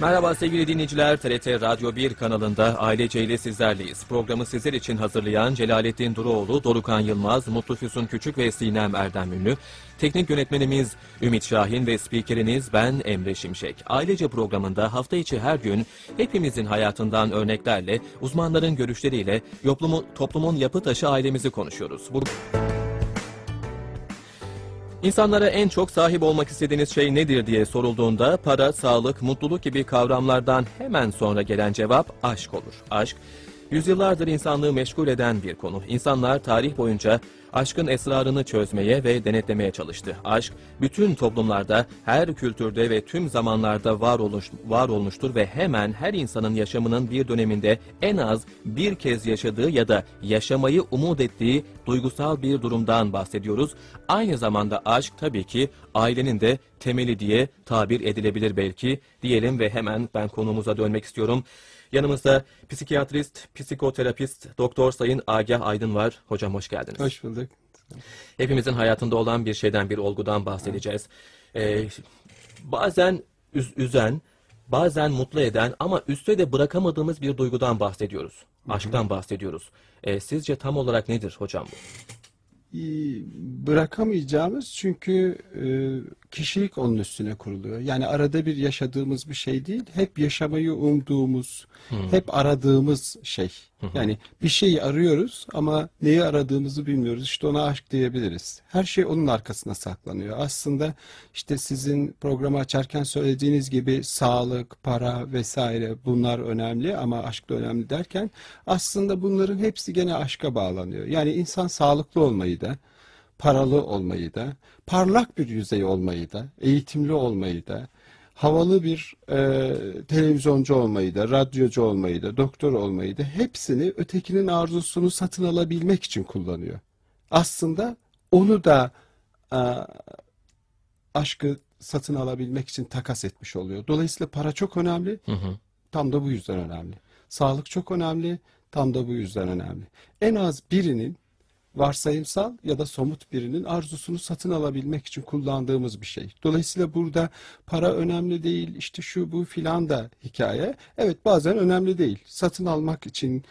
Merhaba sevgili dinleyiciler. TRT Radyo 1 kanalında Ailece ile sizlerleyiz. Programı sizler için hazırlayan Celalettin Duruoğlu, Dorukan Yılmaz, Mutlu Füsun Küçük ve Sinem Erdem Ünlü. Teknik yönetmenimiz Ümit Şahin ve spikeriniz ben Emre Şimşek. Ailece programında hafta içi her gün hepimizin hayatından örneklerle, uzmanların görüşleriyle toplumun, toplumun yapı taşı ailemizi konuşuyoruz. Bu... İnsanlara en çok sahip olmak istediğiniz şey nedir diye sorulduğunda para, sağlık, mutluluk gibi kavramlardan hemen sonra gelen cevap aşk olur. Aşk, yüzyıllardır insanlığı meşgul eden bir konu. İnsanlar tarih boyunca aşkın esrarını çözmeye ve denetlemeye çalıştı. Aşk, bütün toplumlarda, her kültürde ve tüm zamanlarda var, oluş, var olmuştur ve hemen her insanın yaşamının bir döneminde en az bir kez yaşadığı ya da yaşamayı umut ettiği duygusal bir durumdan bahsediyoruz. Aynı zamanda aşk tabii ki ailenin de temeli diye tabir edilebilir belki diyelim ve hemen ben konumuza dönmek istiyorum. Yanımızda psikiyatrist, psikoterapist, doktor sayın Agah Aydın var. Hocam hoş geldiniz. Hoş bulduk. Hepimizin hayatında olan bir şeyden, bir olgudan bahsedeceğiz. Ee, bazen üz- üzen, bazen mutlu eden ama üstte de bırakamadığımız bir duygudan bahsediyoruz. Aşktan bahsediyoruz. Ee, sizce tam olarak nedir hocam bu? İyi, Bırakamayacağımız çünkü e, kişilik onun üstüne kuruluyor. Yani arada bir yaşadığımız bir şey değil, hep yaşamayı umduğumuz, hep aradığımız şey. Yani bir şeyi arıyoruz ama neyi aradığımızı bilmiyoruz. İşte ona aşk diyebiliriz. Her şey onun arkasına saklanıyor. Aslında işte sizin programı açarken söylediğiniz gibi sağlık, para vesaire bunlar önemli ama aşk da önemli derken aslında bunların hepsi gene aşka bağlanıyor. Yani insan sağlıklı olmayı da, paralı olmayı da, parlak bir yüzey olmayı da, eğitimli olmayı da, havalı bir e, televizyoncu olmayı da, radyocu olmayı da, doktor olmayı da hepsini ötekinin arzusunu satın alabilmek için kullanıyor. Aslında onu da e, aşkı satın alabilmek için takas etmiş oluyor. Dolayısıyla para çok önemli. Tam da bu yüzden önemli. Sağlık çok önemli. Tam da bu yüzden önemli. En az birinin varsayımsal ya da somut birinin arzusunu satın alabilmek için kullandığımız bir şey. Dolayısıyla burada para önemli değil, işte şu bu filan da hikaye. Evet bazen önemli değil. Satın almak için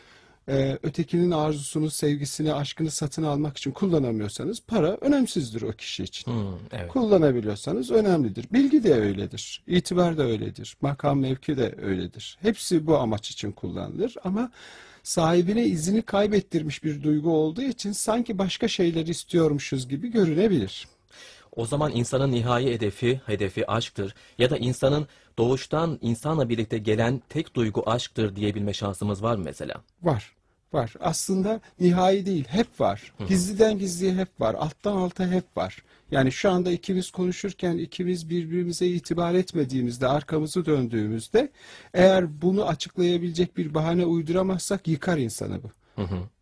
e, ötekinin arzusunu, sevgisini, aşkını satın almak için kullanamıyorsanız para önemsizdir o kişi için. Hmm, evet. Kullanabiliyorsanız önemlidir. Bilgi de öyledir. İtibar da öyledir. Makam mevki de öyledir. Hepsi bu amaç için kullanılır ama sahibine izini kaybettirmiş bir duygu olduğu için sanki başka şeyler istiyormuşuz gibi görünebilir. O zaman insanın nihai hedefi, hedefi aşktır ya da insanın doğuştan insanla birlikte gelen tek duygu aşktır diyebilme şansımız var mı mesela? Var. Var. Aslında nihai değil, hep var. Gizliden gizliye hep var. Alttan alta hep var. Yani şu anda ikimiz konuşurken ikimiz birbirimize itibar etmediğimizde, arkamızı döndüğümüzde eğer bunu açıklayabilecek bir bahane uyduramazsak yıkar insanı bu.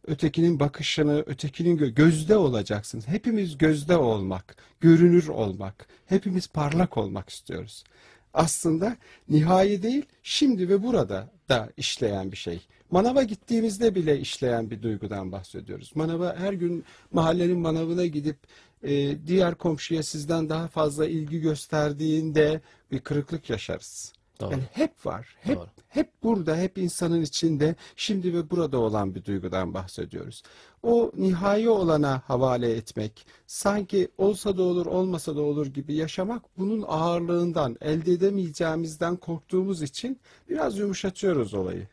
Ötekinin bakışını, ötekinin gö- gözde olacaksınız. Hepimiz gözde olmak, görünür olmak, hepimiz parlak olmak istiyoruz. Aslında nihai değil, şimdi ve burada da işleyen bir şey. Manava gittiğimizde bile işleyen bir duygudan bahsediyoruz. Manava her gün mahallenin manavına gidip e, diğer komşuya sizden daha fazla ilgi gösterdiğinde bir kırıklık yaşarız. Doğru. Yani hep var. Hep Doğru. hep burada, hep insanın içinde, şimdi ve burada olan bir duygudan bahsediyoruz. O nihai olana havale etmek, sanki olsa da olur, olmasa da olur gibi yaşamak bunun ağırlığından, elde edemeyeceğimizden korktuğumuz için biraz yumuşatıyoruz olayı.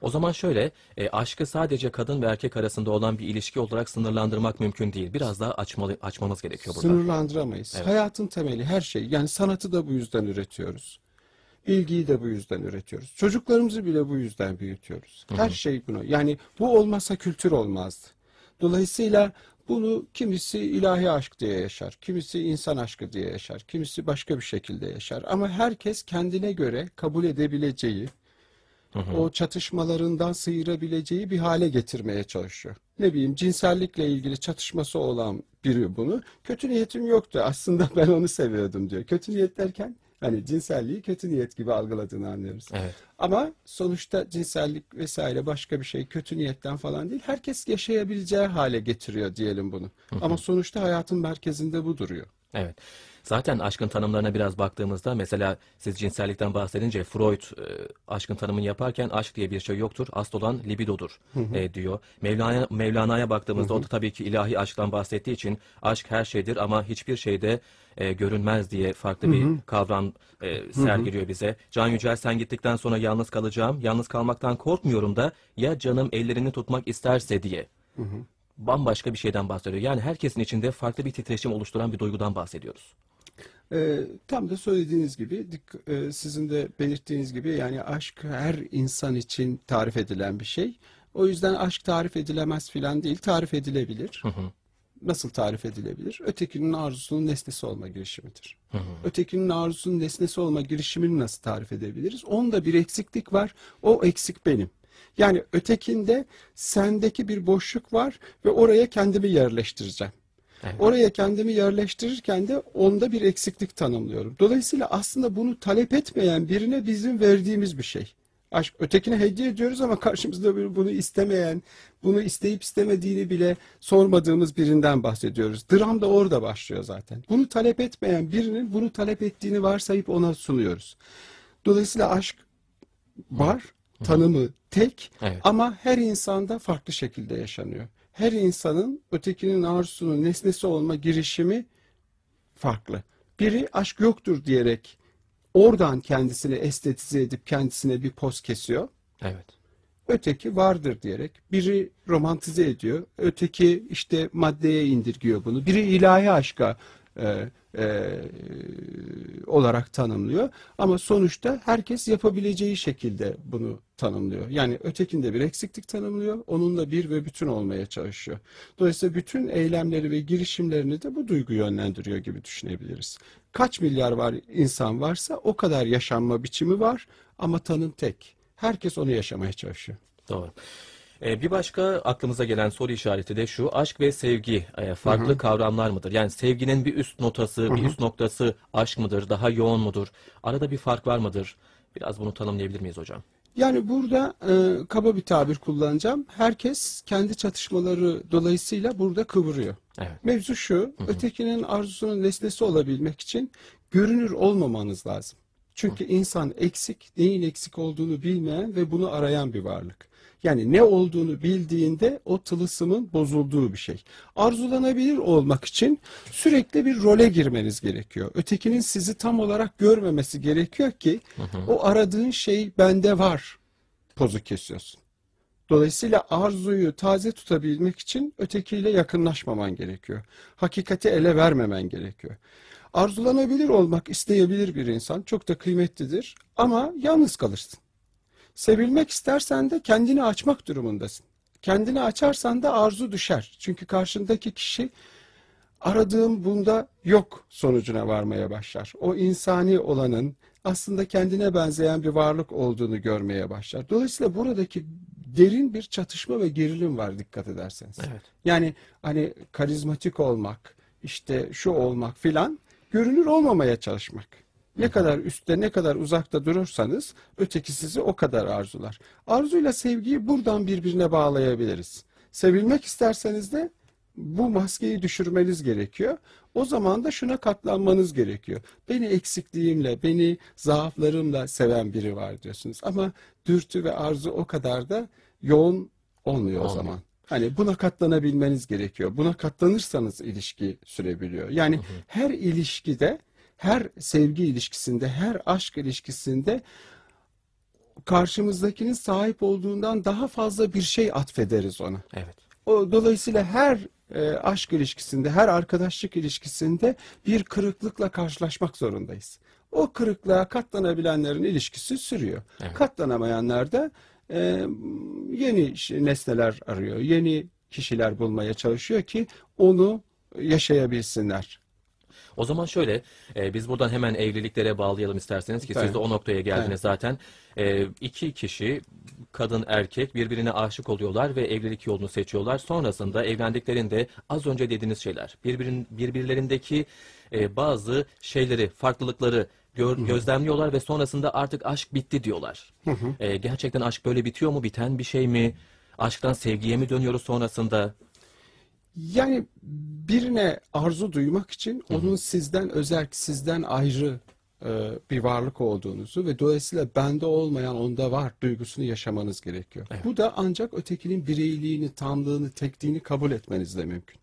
O zaman şöyle, e, aşkı sadece kadın ve erkek arasında olan bir ilişki olarak sınırlandırmak mümkün değil. Biraz daha açmalı, açmamız gerekiyor burada. Sınırlandıramayız. Hayatın temeli her şey. Yani sanatı da bu yüzden üretiyoruz. Bilgiyi de bu yüzden üretiyoruz. Çocuklarımızı bile bu yüzden büyütüyoruz. Her şey bunu. Yani bu olmazsa kültür olmazdı. Dolayısıyla bunu kimisi ilahi aşk diye yaşar, kimisi insan aşkı diye yaşar, kimisi başka bir şekilde yaşar. Ama herkes kendine göre kabul edebileceği, o çatışmalarından sıyırabileceği bir hale getirmeye çalışıyor. Ne bileyim cinsellikle ilgili çatışması olan biri bunu kötü niyetim yoktu aslında ben onu seviyordum diyor. Kötü niyet derken hani cinselliği kötü niyet gibi algıladığını anlıyoruz. Evet. Ama sonuçta cinsellik vesaire başka bir şey kötü niyetten falan değil. Herkes yaşayabileceği hale getiriyor diyelim bunu. Ama sonuçta hayatın merkezinde bu duruyor. Evet. Zaten aşkın tanımlarına biraz baktığımızda mesela siz cinsellikten bahsedince Freud e, aşkın tanımını yaparken aşk diye bir şey yoktur. Asıl olan libidodur e, diyor. Mevlana, Mevlana'ya baktığımızda o da tabii ki ilahi aşktan bahsettiği için aşk her şeydir ama hiçbir şeyde e, görünmez diye farklı bir kavram e, sergiliyor bize. Can Yücel sen gittikten sonra yalnız kalacağım. Yalnız kalmaktan korkmuyorum da ya canım ellerini tutmak isterse diye. Bambaşka bir şeyden bahsediyor. Yani herkesin içinde farklı bir titreşim oluşturan bir duygudan bahsediyoruz. Ee, tam da söylediğiniz gibi, e, sizin de belirttiğiniz gibi yani aşk her insan için tarif edilen bir şey. O yüzden aşk tarif edilemez filan değil, tarif edilebilir. Nasıl tarif edilebilir? Ötekinin arzusunun nesnesi olma girişimidir. Ötekinin arzusunun nesnesi olma girişimini nasıl tarif edebiliriz? Onda bir eksiklik var, o eksik benim. Yani ötekinde sendeki bir boşluk var ve oraya kendimi yerleştireceğim. Evet. Oraya kendimi yerleştirirken de onda bir eksiklik tanımlıyorum. Dolayısıyla aslında bunu talep etmeyen birine bizim verdiğimiz bir şey. Aşk ötekine hediye ediyoruz ama karşımızda bir bunu istemeyen, bunu isteyip istemediğini bile sormadığımız birinden bahsediyoruz. Dram da orada başlıyor zaten. Bunu talep etmeyen birinin bunu talep ettiğini varsayıp ona sunuyoruz. Dolayısıyla aşk var, tanımı tek Evet. ama her insanda farklı şekilde yaşanıyor. Her insanın ötekinin arzusunun nesnesi olma girişimi farklı. Biri aşk yoktur diyerek oradan kendisini estetize edip kendisine bir poz kesiyor. Evet. Öteki vardır diyerek biri romantize ediyor. Öteki işte maddeye indirgiyor bunu. Biri ilahi aşka e, e, olarak tanımlıyor. Ama sonuçta herkes yapabileceği şekilde bunu tanımlıyor. Yani ötekinde bir eksiklik tanımlıyor. Onunla bir ve bütün olmaya çalışıyor. Dolayısıyla bütün eylemleri ve girişimlerini de bu duygu yönlendiriyor gibi düşünebiliriz. Kaç milyar var insan varsa o kadar yaşanma biçimi var ama tanım tek. Herkes onu yaşamaya çalışıyor. Doğru. Ee, bir başka aklımıza gelen soru işareti de şu. Aşk ve sevgi e, farklı kavramlar mıdır? Yani sevginin bir üst notası, bir üst noktası aşk mıdır? Daha yoğun mudur? Arada bir fark var mıdır? Biraz bunu tanımlayabilir miyiz hocam? Yani burada e, kaba bir tabir kullanacağım. Herkes kendi çatışmaları dolayısıyla burada kıvırıyor. Evet. Mevzu şu, ötekinin arzusunun nesnesi olabilmek için görünür olmamanız lazım. Çünkü insan eksik, neyin eksik olduğunu bilmeyen ve bunu arayan bir varlık. Yani ne olduğunu bildiğinde o tılısımın bozulduğu bir şey. Arzulanabilir olmak için sürekli bir role girmeniz gerekiyor. Ötekinin sizi tam olarak görmemesi gerekiyor ki o aradığın şey bende var pozu kesiyorsun. Dolayısıyla arzuyu taze tutabilmek için ötekiyle yakınlaşmaman gerekiyor. Hakikati ele vermemen gerekiyor. Arzulanabilir olmak isteyebilir bir insan çok da kıymetlidir ama yalnız kalırsın. Sevilmek istersen de kendini açmak durumundasın. Kendini açarsan da arzu düşer. Çünkü karşındaki kişi aradığım bunda yok sonucuna varmaya başlar. O insani olanın aslında kendine benzeyen bir varlık olduğunu görmeye başlar. Dolayısıyla buradaki derin bir çatışma ve gerilim var dikkat ederseniz. Evet. Yani hani karizmatik olmak, işte şu olmak filan görünür olmamaya çalışmak. Ne kadar üstte ne kadar uzakta durursanız öteki sizi o kadar arzular. Arzuyla sevgiyi buradan birbirine bağlayabiliriz. Sevilmek isterseniz de bu maskeyi düşürmeniz gerekiyor. O zaman da şuna katlanmanız gerekiyor. Beni eksikliğimle, beni zaaflarımla seven biri var diyorsunuz. Ama dürtü ve arzu o kadar da yoğun olmuyor o zaman. Hani buna katlanabilmeniz gerekiyor. Buna katlanırsanız ilişki sürebiliyor. Yani her ilişkide, her sevgi ilişkisinde, her aşk ilişkisinde karşımızdakinin sahip olduğundan daha fazla bir şey atfederiz ona. Evet. O dolayısıyla her e, aşk ilişkisinde, her arkadaşlık ilişkisinde bir kırıklıkla karşılaşmak zorundayız. O kırıklığa katlanabilenlerin ilişkisi sürüyor. Evet. Katlanamayanlar da e, yeni nesneler arıyor, yeni kişiler bulmaya çalışıyor ki onu yaşayabilsinler. O zaman şöyle, e, biz buradan hemen evliliklere bağlayalım isterseniz ki siz de o noktaya geldiniz zaten. E, iki kişi, kadın erkek birbirine aşık oluyorlar ve evlilik yolunu seçiyorlar. Sonrasında evlendiklerinde az önce dediğiniz şeyler, birbirin, birbirlerindeki e, bazı şeyleri, farklılıkları gör- gözlemliyorlar ve sonrasında artık aşk bitti diyorlar. E, gerçekten aşk böyle bitiyor mu, biten bir şey mi? Aşktan sevgiye mi dönüyoruz sonrasında? Yani birine arzu duymak için onun sizden özel, sizden ayrı e, bir varlık olduğunuzu ve dolayısıyla bende olmayan onda var duygusunu yaşamanız gerekiyor. Bu da ancak ötekinin bireyliğini, tamlığını, tekliğini kabul etmenizle mümkün.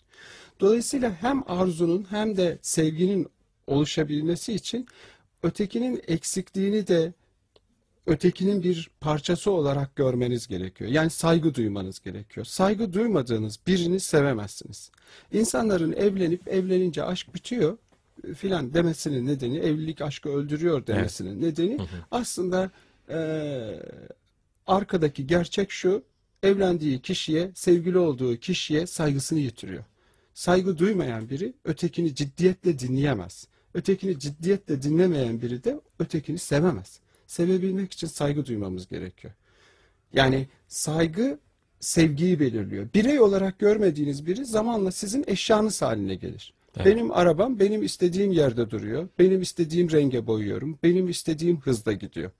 Dolayısıyla hem arzunun hem de sevginin oluşabilmesi için ötekinin eksikliğini de ötekinin bir parçası olarak görmeniz gerekiyor. Yani saygı duymanız gerekiyor. Saygı duymadığınız birini sevemezsiniz. İnsanların evlenip evlenince aşk bitiyor e, filan demesinin nedeni, evlilik aşkı öldürüyor demesinin nedeni aslında eee, arkadaki gerçek şu, evlendiği kişiye, sevgili olduğu kişiye saygısını yitiriyor. Saygı duymayan biri ötekini ciddiyetle dinleyemez. Ötekini ciddiyetle dinlemeyen biri de ötekini sevemez. Sevebilmek için saygı duymamız gerekiyor. Yani saygı sevgiyi belirliyor. Birey olarak görmediğiniz biri zamanla sizin eşyanız haline gelir. Benim arabam benim istediğim yerde duruyor. Benim istediğim renge boyuyorum. Benim istediğim hızda gidiyor.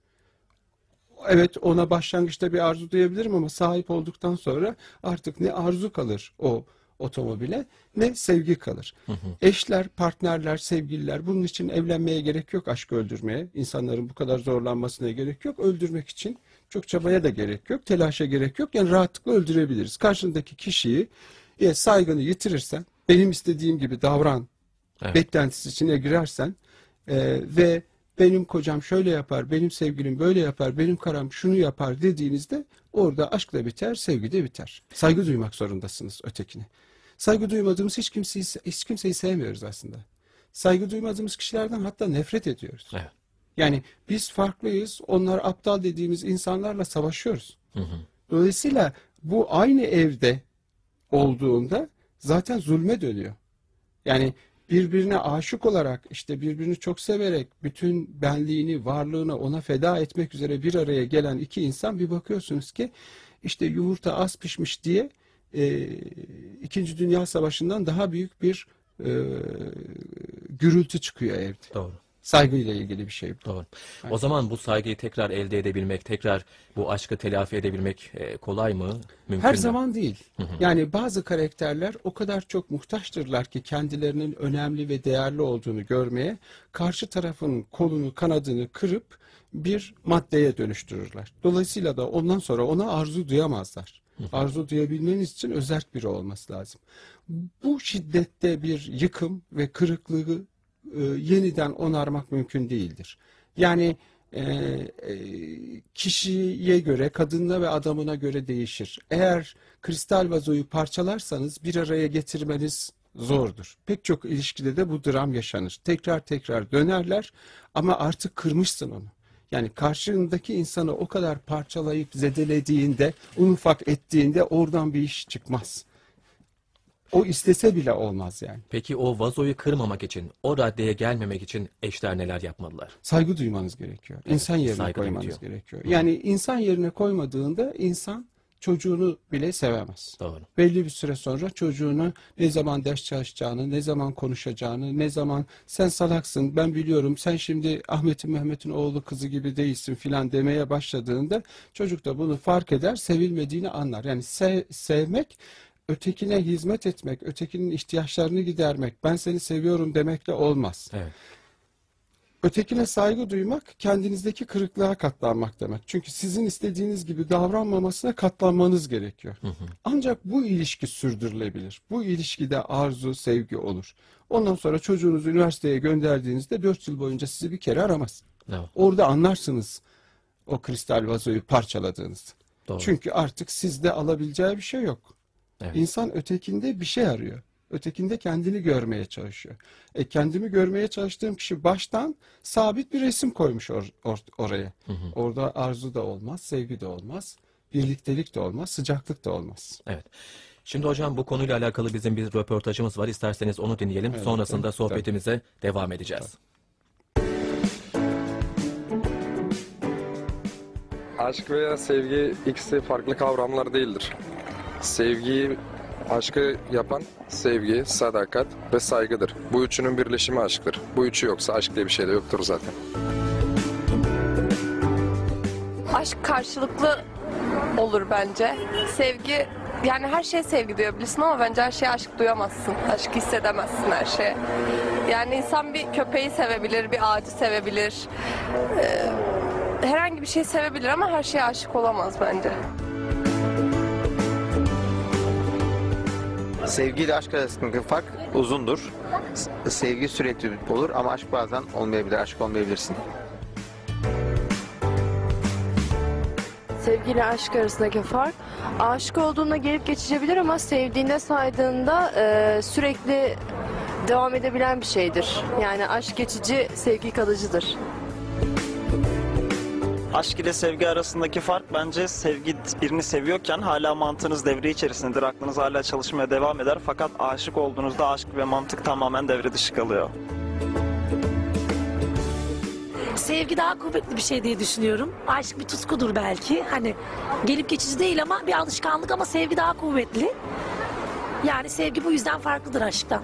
Evet ona başlangıçta bir arzu duyabilirim ama sahip olduktan sonra artık ne arzu kalır o otomobile ne sevgi kalır. Eşler, partnerler, sevgililer bunun için evlenmeye gerek yok aşk öldürmeye. İnsanların bu kadar zorlanmasına gerek yok. Öldürmek için çok çabaya da gerek yok. Telaşa gerek yok. Yani rahatlıkla öldürebiliriz. Karşındaki kişiyi ya saygını yitirirsen benim istediğim gibi davran Evet. beklentisi içine girersen e, ve benim kocam şöyle yapar, benim sevgilim böyle yapar, benim karam şunu yapar dediğinizde orada aşk da biter, sevgi de biter. Saygı duymak zorundasınız ötekine. Saygı duymadığımız hiç kimseyi, hiç kimseyi sevmiyoruz aslında. Saygı duymadığımız kişilerden hatta nefret ediyoruz. Evet. Yani biz farklıyız, onlar aptal dediğimiz insanlarla savaşıyoruz. Dolayısıyla bu aynı evde olduğunda zaten zulme dönüyor. Yani birbirine aşık olarak işte birbirini çok severek bütün benliğini, varlığını ona feda etmek üzere bir araya gelen iki insan bir bakıyorsunuz ki işte yumurta az pişmiş diye e, İkinci Dünya Savaşı'ndan daha büyük bir e, gürültü çıkıyor evde. Doğru. Saygıyla ilgili bir şey. Doğru. O zaman bu saygıyı tekrar elde edebilmek, tekrar bu aşkı telafi edebilmek e, kolay mı? Mümkün Her mü? zaman değil. Yani bazı karakterler o kadar çok muhtaçtırlar ki kendilerinin önemli ve değerli olduğunu görmeye karşı tarafın kolunu kanadını kırıp bir maddeye dönüştürürler. Dolayısıyla da ondan sonra ona arzu duyamazlar. Arzu duyabilmeniz için özerk biri olması lazım. Bu şiddette bir yıkım ve kırıklığı e, yeniden onarmak mümkün değildir. Yani e, e, kişiye göre, kadınına ve adamına göre değişir. Eğer kristal vazoyu parçalarsanız bir araya getirmeniz zordur. Pek çok ilişkide de bu dram yaşanır. Tekrar tekrar dönerler ama artık kırmışsın onu. Yani karşındaki insanı o kadar parçalayıp zedelediğinde, un ufak ettiğinde oradan bir iş çıkmaz. O istese bile olmaz yani. Peki o vazoyu kırmamak için, o raddeye gelmemek için eşler neler yapmalılar? saygı duymanız gerekiyor. İnsan yerine koymanız bitiyor. gerekiyor. Yani insan yerine koymadığında insan çocuğunu bile sevemez. Doğru. Belli bir süre sonra çocuğunu ne zaman ders çalışacağını, ne zaman konuşacağını, ne zaman sen salaksın ben biliyorum sen şimdi Ahmet'in Mehmet'in oğlu kızı gibi değilsin filan demeye başladığında çocuk da bunu fark eder, sevilmediğini anlar. Yani se- sevmek ötekine hizmet etmek, ötekinin ihtiyaçlarını gidermek, ben seni seviyorum demekle olmaz. Evet. Ötekine saygı duymak kendinizdeki kırıklığa katlanmak demek. Çünkü sizin istediğiniz gibi davranmamasına katlanmanız gerekiyor. Ancak bu ilişki sürdürülebilir. Bu ilişkide arzu, sevgi olur. Ondan sonra çocuğunuzu üniversiteye gönderdiğinizde 4 yıl boyunca sizi bir kere aramaz. Evet. Orada anlarsınız o kristal vazoyu parçaladığınızı. Doğru. Çünkü artık sizde alabileceği bir şey yok. Evet. İnsan ötekinde bir şey arıyor. Ötekinde kendini görmeye çalışıyor. E kendimi görmeye çalıştığım kişi baştan sabit bir resim koymuş or- or- oraya. Orada arzu da olmaz, sevgi de olmaz, birliktelik de olmaz, sıcaklık da olmaz. Evet. Şimdi hocam bu konuyla alakalı bizim bir röportajımız var. İsterseniz onu dinleyelim. Evet, Sonrasında tabii. sohbetimize devam edeceğiz. Aşk veya sevgi ikisi farklı kavramlar değildir. Sevgiyi, aşkı yapan sevgi, sadakat ve saygıdır. Bu üçünün birleşimi aşktır. Bu üçü yoksa aşk diye bir şey de yoktur zaten. Aşk karşılıklı olur bence. Sevgi yani her şeye sevgi duyabilirsin ama bence her şeye aşk duyamazsın. Aşk hissedemezsin her şeye. Yani insan bir köpeği sevebilir, bir ağacı sevebilir. Ee, herhangi bir şey sevebilir ama her şeye aşık olamaz bence. Sevgi ile aşk arasındaki fark uzundur. Sevgi sürekli olur ama aşk bazen olmayabilir, aşk olmayabilirsin. Sevgiyle aşk arasındaki fark aşık olduğunda gelip geçicebilir ama sevdiğinde saydığında e, sürekli devam edebilen bir şeydir. Yani aşk geçici, sevgi kalıcıdır. Aşk ile sevgi arasındaki fark bence sevgi birini seviyorken hala mantığınız devre içerisindedir. Aklınız hala çalışmaya devam eder. Fakat aşık olduğunuzda aşk ve mantık tamamen devre dışı kalıyor. Sevgi daha kuvvetli bir şey diye düşünüyorum. Aşk bir tutkudur belki. Hani gelip geçici değil ama bir alışkanlık ama sevgi daha kuvvetli. Yani sevgi bu yüzden farklıdır aşktan.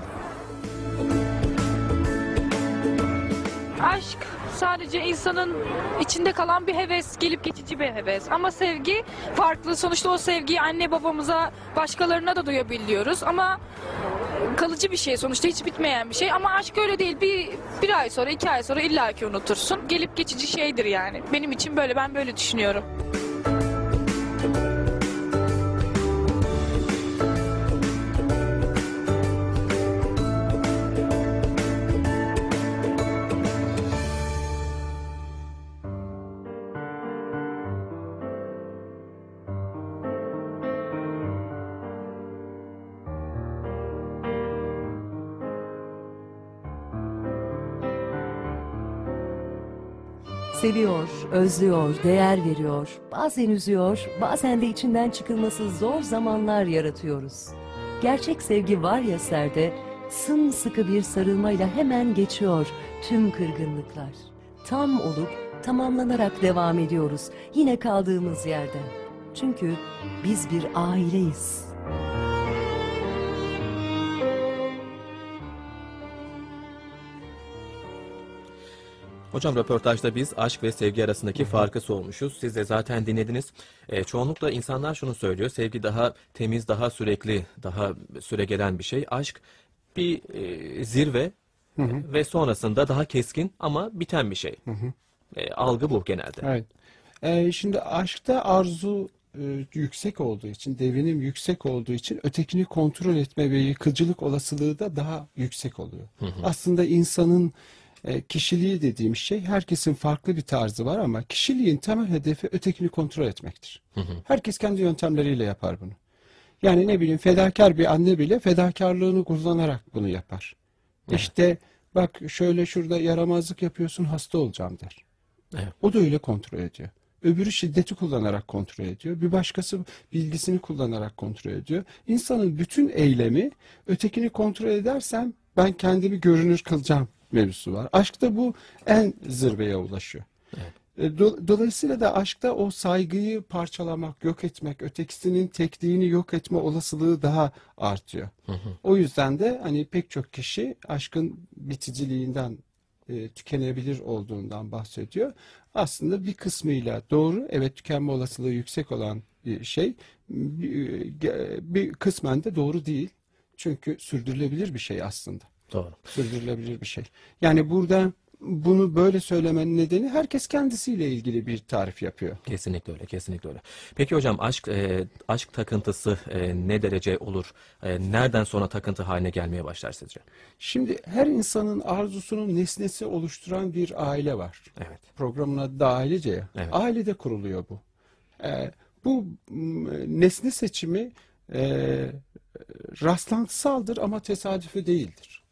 Aşk sadece insanın içinde kalan bir heves, gelip geçici bir heves. Ama sevgi farklı. Sonuçta o sevgiyi anne babamıza, başkalarına da duyabiliyoruz. Ama kalıcı bir şey sonuçta hiç bitmeyen bir şey. Ama aşk öyle değil. Bir, bir ay sonra, iki ay sonra illaki unutursun. Gelip geçici şeydir yani. Benim için böyle, ben böyle düşünüyorum. Seviyor, özlüyor, değer veriyor. Bazen üzüyor, bazen de içinden çıkılması zor zamanlar yaratıyoruz. Gerçek sevgi var ya serde, sımsıkı bir sarılmayla hemen geçiyor tüm kırgınlıklar. Tam olup tamamlanarak devam ediyoruz yine kaldığımız yerden. Çünkü biz bir aileyiz. Hocam röportajda biz aşk ve sevgi arasındaki farkı sormuşuz. Siz de zaten dinlediniz. E, çoğunlukla insanlar şunu söylüyor. Sevgi daha temiz, daha sürekli, daha süregelen bir şey. Aşk bir e, zirve e, ve sonrasında daha keskin ama biten bir şey. E, algı bu genelde. Evet. Ee, şimdi aşkta arzu e, yüksek olduğu için, devinim yüksek olduğu için ötekini kontrol etme ve yıkıcılık olasılığı da daha yüksek oluyor. Aslında insanın e, kişiliği dediğim şey herkesin farklı bir tarzı var ama kişiliğin temel hedefi ötekini kontrol etmektir. Herkes kendi yöntemleriyle yapar bunu. Yani ne bileyim fedakar bir anne bile fedakarlığını kullanarak bunu yapar. İşte bak şöyle şurada yaramazlık yapıyorsun hasta olacağım der. Evet. O da öyle kontrol ediyor. Öbürü şiddeti kullanarak kontrol ediyor. Bir başkası bilgisini kullanarak kontrol ediyor. İnsanın bütün eylemi ötekini kontrol edersem ben kendimi görünür kılacağım mevzusu var. Aşkta bu en zirveye ulaşıyor. E, do- Dolayısıyla da aşkta o saygıyı parçalamak, yok etmek, ötekisinin tekliğini yok etme olasılığı daha artıyor. O yüzden de hani pek çok kişi aşkın biticiliğinden e, tükenebilir olduğundan bahsediyor. Aslında bir kısmıyla doğru, evet tükenme olasılığı yüksek olan bir şey. Bir, ge- bir kısmen de doğru değil. Çünkü sürdürülebilir bir şey aslında. Doğru. Sürdürülebilir bir şey. Yani burada bunu böyle söylemenin nedeni herkes kendisiyle ilgili bir tarif yapıyor. Kesinlikle öyle, kesinlikle öyle. Peki hocam aşk e, aşk takıntısı e, ne derece olur? E, nereden sonra takıntı haline gelmeye başlar sizce? Şimdi her insanın arzusunun nesnesi oluşturan bir aile var. Evet. Programın adı da ailece ya. Evet. Ailede kuruluyor bu. Ee, bu nesne seçimi e, rastlantısaldır ama tesadüfi değildir.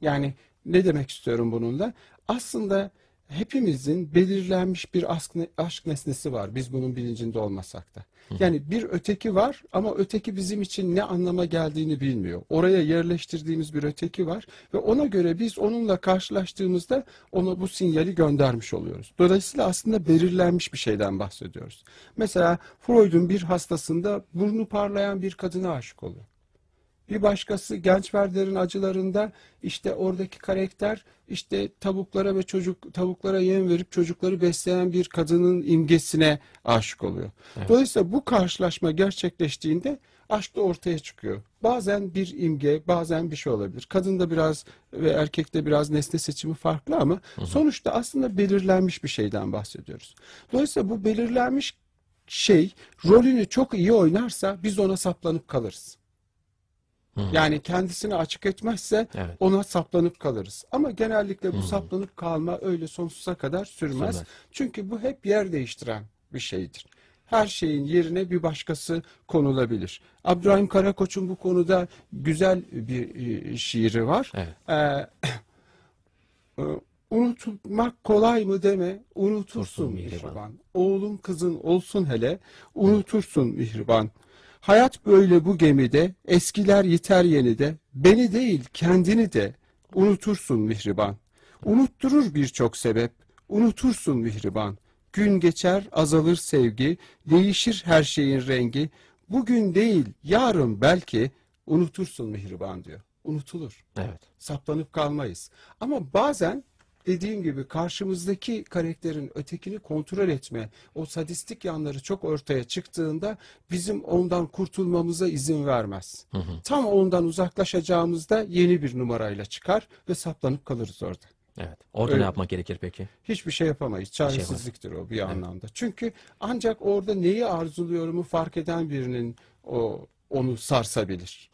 Yani ne demek istiyorum bununla? Aslında hepimizin belirlenmiş bir aşk, aşk nesnesi var. Biz bunun bilincinde olmasak da. Yani bir öteki var ama öteki bizim için ne anlama geldiğini bilmiyor. Oraya yerleştirdiğimiz bir öteki var ve ona göre biz onunla karşılaştığımızda ona bu sinyali göndermiş oluyoruz. Dolayısıyla aslında belirlenmiş bir şeyden bahsediyoruz. Mesela Freud'un bir hastasında burnu parlayan bir kadına aşık oluyor. Bir başkası Genç Werder'in acılarında işte oradaki karakter işte tavuklara ve çocuk tavuklara yem verip çocukları besleyen bir kadının imgesine aşık oluyor. Dolayısıyla bu karşılaşma gerçekleştiğinde aşk da ortaya çıkıyor. Bazen bir imge, bazen bir şey olabilir. Kadında biraz ve erkekte biraz nesne seçimi farklı ama sonuçta aslında belirlenmiş bir şeyden bahsediyoruz. Dolayısıyla bu belirlenmiş şey rolünü çok iyi oynarsa biz ona saplanıp kalırız. Yani kendisini açık etmezse Evet. ona saplanıp kalırız. Ama genellikle bu saplanıp kalma öyle sonsuza kadar sürmez. Sürmez. Çünkü bu hep yer değiştiren bir şeydir. Her şeyin yerine bir başkası konulabilir. Abdurrahim Karakoç'un bu konuda güzel bir e, şiiri var. Evet. Ee, e, unutmak kolay mı deme, unutursun Unutursun mihriban. mihriban. Oğlun kızın olsun hele, unutursun mihriban. Hayat böyle bu gemide, eskiler yiter yenide, beni değil kendini de unutursun mihriban. Unutturur birçok sebep, unutursun mihriban. Gün geçer azalır sevgi, değişir her şeyin rengi. Bugün değil yarın belki unutursun mihriban diyor. Unutulur Evet. saplanıp kalmayız. Ama bazen dediğim gibi karşımızdaki karakterin ötekini kontrol etme, o sadistik yanları çok ortaya çıktığında bizim ondan kurtulmamıza izin vermez. Tam ondan uzaklaşacağımızda yeni bir numarayla çıkar ve saplanıp kalırız orada. Evet. Orada Öyle. ne yapmak gerekir peki? Hiçbir şey yapamayız. şey yapamayız. Çaresizliktir o bir anlamda. Çünkü ancak orada neyi arzuluyorumu fark eden birinin o onu sarsabilir.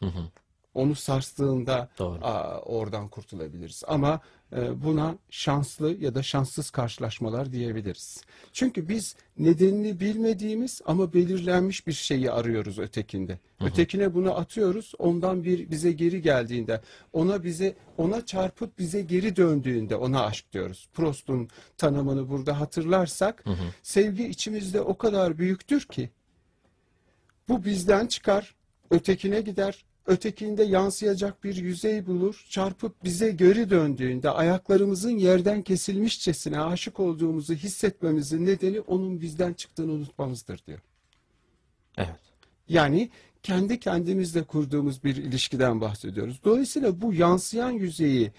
Onu sarstığında Doğru. oradan kurtulabiliriz. Ama buna şanslı ya da şanssız karşılaşmalar diyebiliriz. Çünkü biz nedenini bilmediğimiz ama belirlenmiş bir şeyi arıyoruz ötekinde. Ötekine bunu atıyoruz. Ondan bir bize geri geldiğinde, ona bize ona çarpıp bize geri döndüğünde ona aşk diyoruz. Prost'un tanımını burada hatırlarsak, sevgi içimizde o kadar büyüktür ki bu bizden çıkar, ötekine gider, ötekinde yansıyacak bir yüzey bulur, çarpıp bize geri döndüğünde ayaklarımızın yerden kesilmişçesine aşık olduğumuzu hissetmemizin nedeni onun bizden çıktığını unutmamızdır diyor. Evet. Yani kendi kendimizle kurduğumuz bir ilişkiden bahsediyoruz. Dolayısıyla bu yansıyan yüzeyi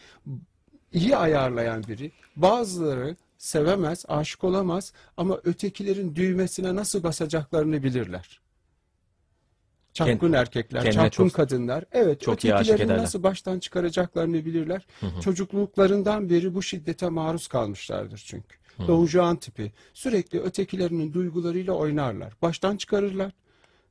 iyi ayarlayan biri bazıları sevemez, aşık olamaz ama ötekilerin düğmesine nasıl basacaklarını bilirler. Çapkın erkekler, kendine çapkın çok- kadınlar. Evet, çok ederler. nasıl baştan çıkaracaklarını bilirler. Çocukluklarından beri bu şiddete maruz kalmışlardır çünkü. Doğucağın tipi. Sürekli ötekilerinin duygularıyla oynarlar. Baştan çıkarırlar.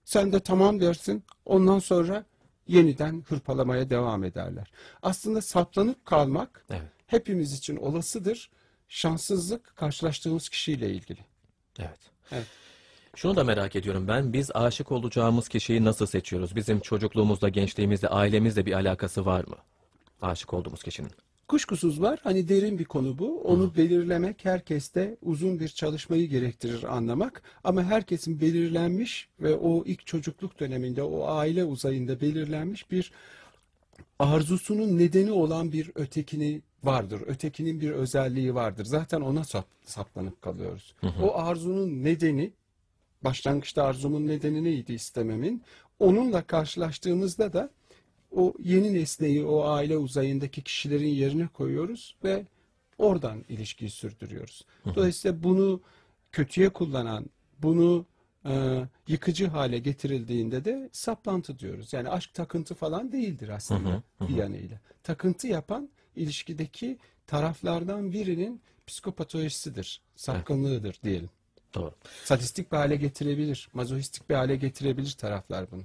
Sen de tamam dersin. Ondan sonra yeniden hırpalamaya devam ederler. Aslında saplanıp kalmak Evet. hepimiz için olasıdır. Şanssızlık karşılaştığımız kişiyle ilgili. Evet. Evet. Şunu da merak ediyorum ben. Biz aşık olacağımız kişiyi nasıl seçiyoruz? Bizim çocukluğumuzda, gençliğimizde, ailemizle bir alakası var mı? Aşık olduğumuz kişinin. Kuşkusuz var. Hani derin bir konu bu. Onu belirlemek herkeste uzun bir çalışmayı gerektirir anlamak. Ama herkesin belirlenmiş ve o ilk çocukluk döneminde o aile uzayında belirlenmiş bir arzusunun nedeni olan bir ötekini vardır. Ötekinin bir özelliği vardır. Zaten ona sap- saplanıp kalıyoruz. O arzunun nedeni başlangıçta arzumun nedeni neydi istememin? Onunla karşılaştığımızda da o yeni nesneyi o aile uzayındaki kişilerin yerine koyuyoruz ve oradan ilişkiyi sürdürüyoruz. Dolayısıyla bunu kötüye kullanan, bunu e, yıkıcı hale getirildiğinde de saplantı diyoruz. Yani aşk takıntı falan değildir aslında bir yanıyla. Takıntı yapan ilişkideki taraflardan birinin psikopatolojisidir, sapkınlığıdır diyelim. Doğru. Sadistik bir hale getirebilir, mazohistik bir hale getirebilir taraflar bunu.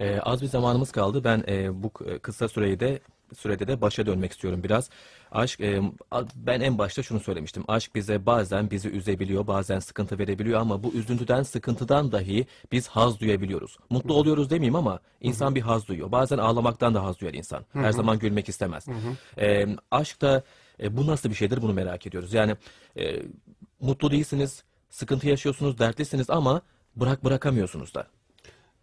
Ee, az bir zamanımız kaldı. Ben e, bu kısa süreyi de sürede de başa dönmek istiyorum biraz. Aşk, e, ben en başta şunu söylemiştim. Aşk bize bazen bizi üzebiliyor, bazen sıkıntı verebiliyor ama bu üzüntüden, sıkıntıdan dahi biz haz duyabiliyoruz. Mutlu oluyoruz demeyeyim ama insan bir haz duyuyor. Bazen ağlamaktan da haz duyar insan. Her zaman gülmek istemez. E, aşk da e, bu nasıl bir şeydir bunu merak ediyoruz. Yani e, mutlu değilsiniz, sıkıntı yaşıyorsunuz, dertlisiniz ama bırak bırakamıyorsunuz da.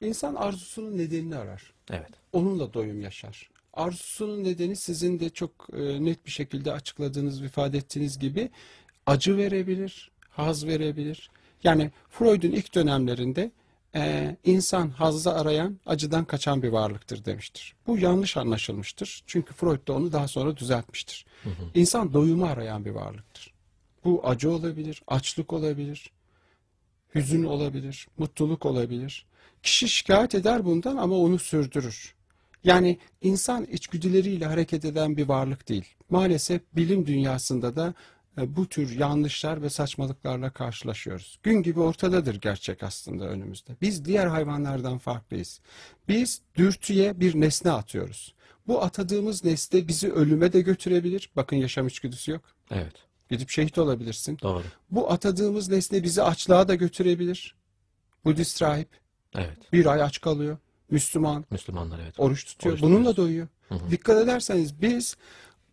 İnsan arzusunun nedenini arar. Evet. Onunla doyum yaşar. Arzusunun nedeni sizin de çok e, net bir şekilde açıkladığınız, ifade ettiğiniz gibi acı verebilir, haz verebilir. Yani Freud'un ilk dönemlerinde e, insan hazzı arayan, acıdan kaçan bir varlıktır demiştir. Bu yanlış anlaşılmıştır. Çünkü Freud da onu daha sonra düzeltmiştir. İnsan doyumu arayan bir varlıktır. Bu acı olabilir, açlık olabilir, hüzün olabilir, mutluluk olabilir. Kişi şikayet eder bundan ama onu sürdürür. Yani insan içgüdüleriyle hareket eden bir varlık değil. Maalesef bilim dünyasında da e, bu tür yanlışlar ve saçmalıklarla karşılaşıyoruz. Gün gibi ortadadır gerçek aslında önümüzde. Biz diğer hayvanlardan farklıyız. Biz dürtüye bir nesne atıyoruz. Bu atadığımız nesne bizi ölüme de götürebilir. Bakın yaşam içgüdüsü yok. Evet. Gidip şehit olabilirsin. Doğru. Bu atadığımız nesne bizi açlığa da götürebilir. Budist rahip Evet. bir ay aç kalıyor. Müslüman Müslümanlar evet. oruç tutuyor. Oruç Bununla doyuyor. Dikkat ederseniz biz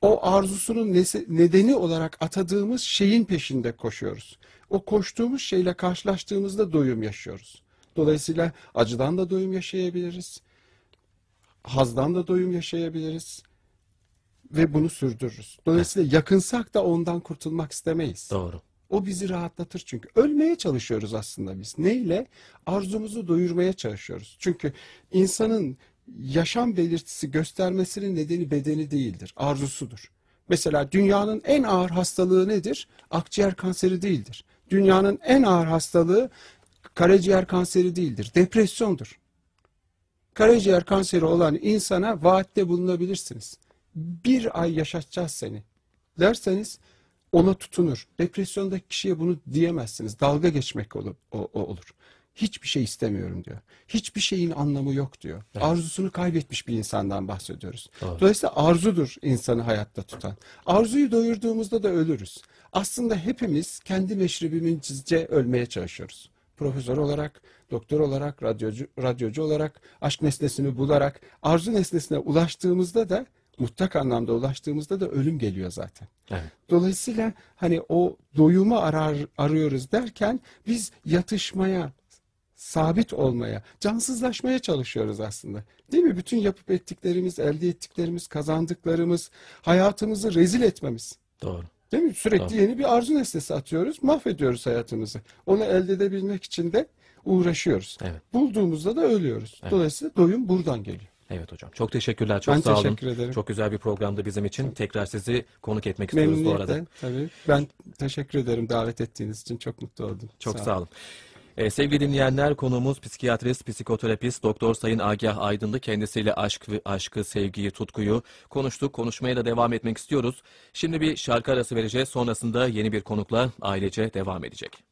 o arzusunun nedeni olarak atadığımız şeyin peşinde koşuyoruz. O koştuğumuz şeyle karşılaştığımızda doyum yaşıyoruz. Dolayısıyla acıdan da doyum yaşayabiliriz. Hazdan da doyum yaşayabiliriz. Ve bunu sürdürürüz. Dolayısıyla yakınsak da ondan kurtulmak istemeyiz. Doğru. O bizi rahatlatır çünkü. Ölmeye çalışıyoruz aslında biz. Neyle? Arzumuzu doyurmaya çalışıyoruz. Çünkü insanın yaşam belirtisi göstermesinin nedeni bedeni değildir. Arzusudur. Mesela dünyanın en ağır hastalığı nedir? Akciğer kanseri değildir. Dünyanın en ağır hastalığı karaciğer kanseri değildir. Depresyondur. Karaciğer kanseri olan insana vaatte bulunabilirsiniz. Bir ay yaşatacağız seni derseniz ona tutunur. Depresyondaki kişiye bunu diyemezsiniz. Dalga geçmek olur, o, o olur. Hiçbir şey istemiyorum diyor. Hiçbir şeyin anlamı yok diyor. Arzusunu kaybetmiş bir insandan bahsediyoruz. Doğru. Dolayısıyla arzudur insanı hayatta tutan. Arzuyu doyurduğumuzda da ölürüz. Aslında hepimiz kendi meşrebimizce ölmeye çalışıyoruz. Profesör olarak, doktor olarak, radyocu, radyocu olarak, aşk nesnesini bularak, arzu nesnesine ulaştığımızda da mutlak anlamda ulaştığımızda da ölüm geliyor zaten. Evet. Dolayısıyla hani o doyumu arar, arıyoruz derken biz yatışmaya, sabit olmaya, cansızlaşmaya çalışıyoruz aslında. Değil mi? Bütün yapıp ettiklerimiz, elde ettiklerimiz, kazandıklarımız, hayatımızı rezil etmemiz. Doğru. Değil mi? Sürekli Doğru. yeni bir arzu nesnesi atıyoruz, mahvediyoruz hayatımızı. Onu elde edebilmek için de uğraşıyoruz. Evet. Bulduğumuzda da ölüyoruz. Dolayısıyla doyum buradan geliyor. Evet hocam. Çok teşekkürler. Çok Ben sağ olun. teşekkür ederim. Çok güzel bir programdı bizim için. Tekrar sizi konuk etmek istiyoruz bu arada. Memnuniyetle tabii. Ben teşekkür ederim davet ettiğiniz için. Çok mutlu oldum. Çok Sağ sağ olun. Ee, sevgili dinleyenler konuğumuz psikiyatrist, psikoterapist Doktor Sayın Agah Aydın'dı. Kendisiyle aşk ve aşkı, sevgiyi, tutkuyu konuştuk. Konuşmaya da devam etmek istiyoruz. Şimdi bir şarkı arası vereceğiz. Sonrasında yeni bir konukla ailece devam edecek.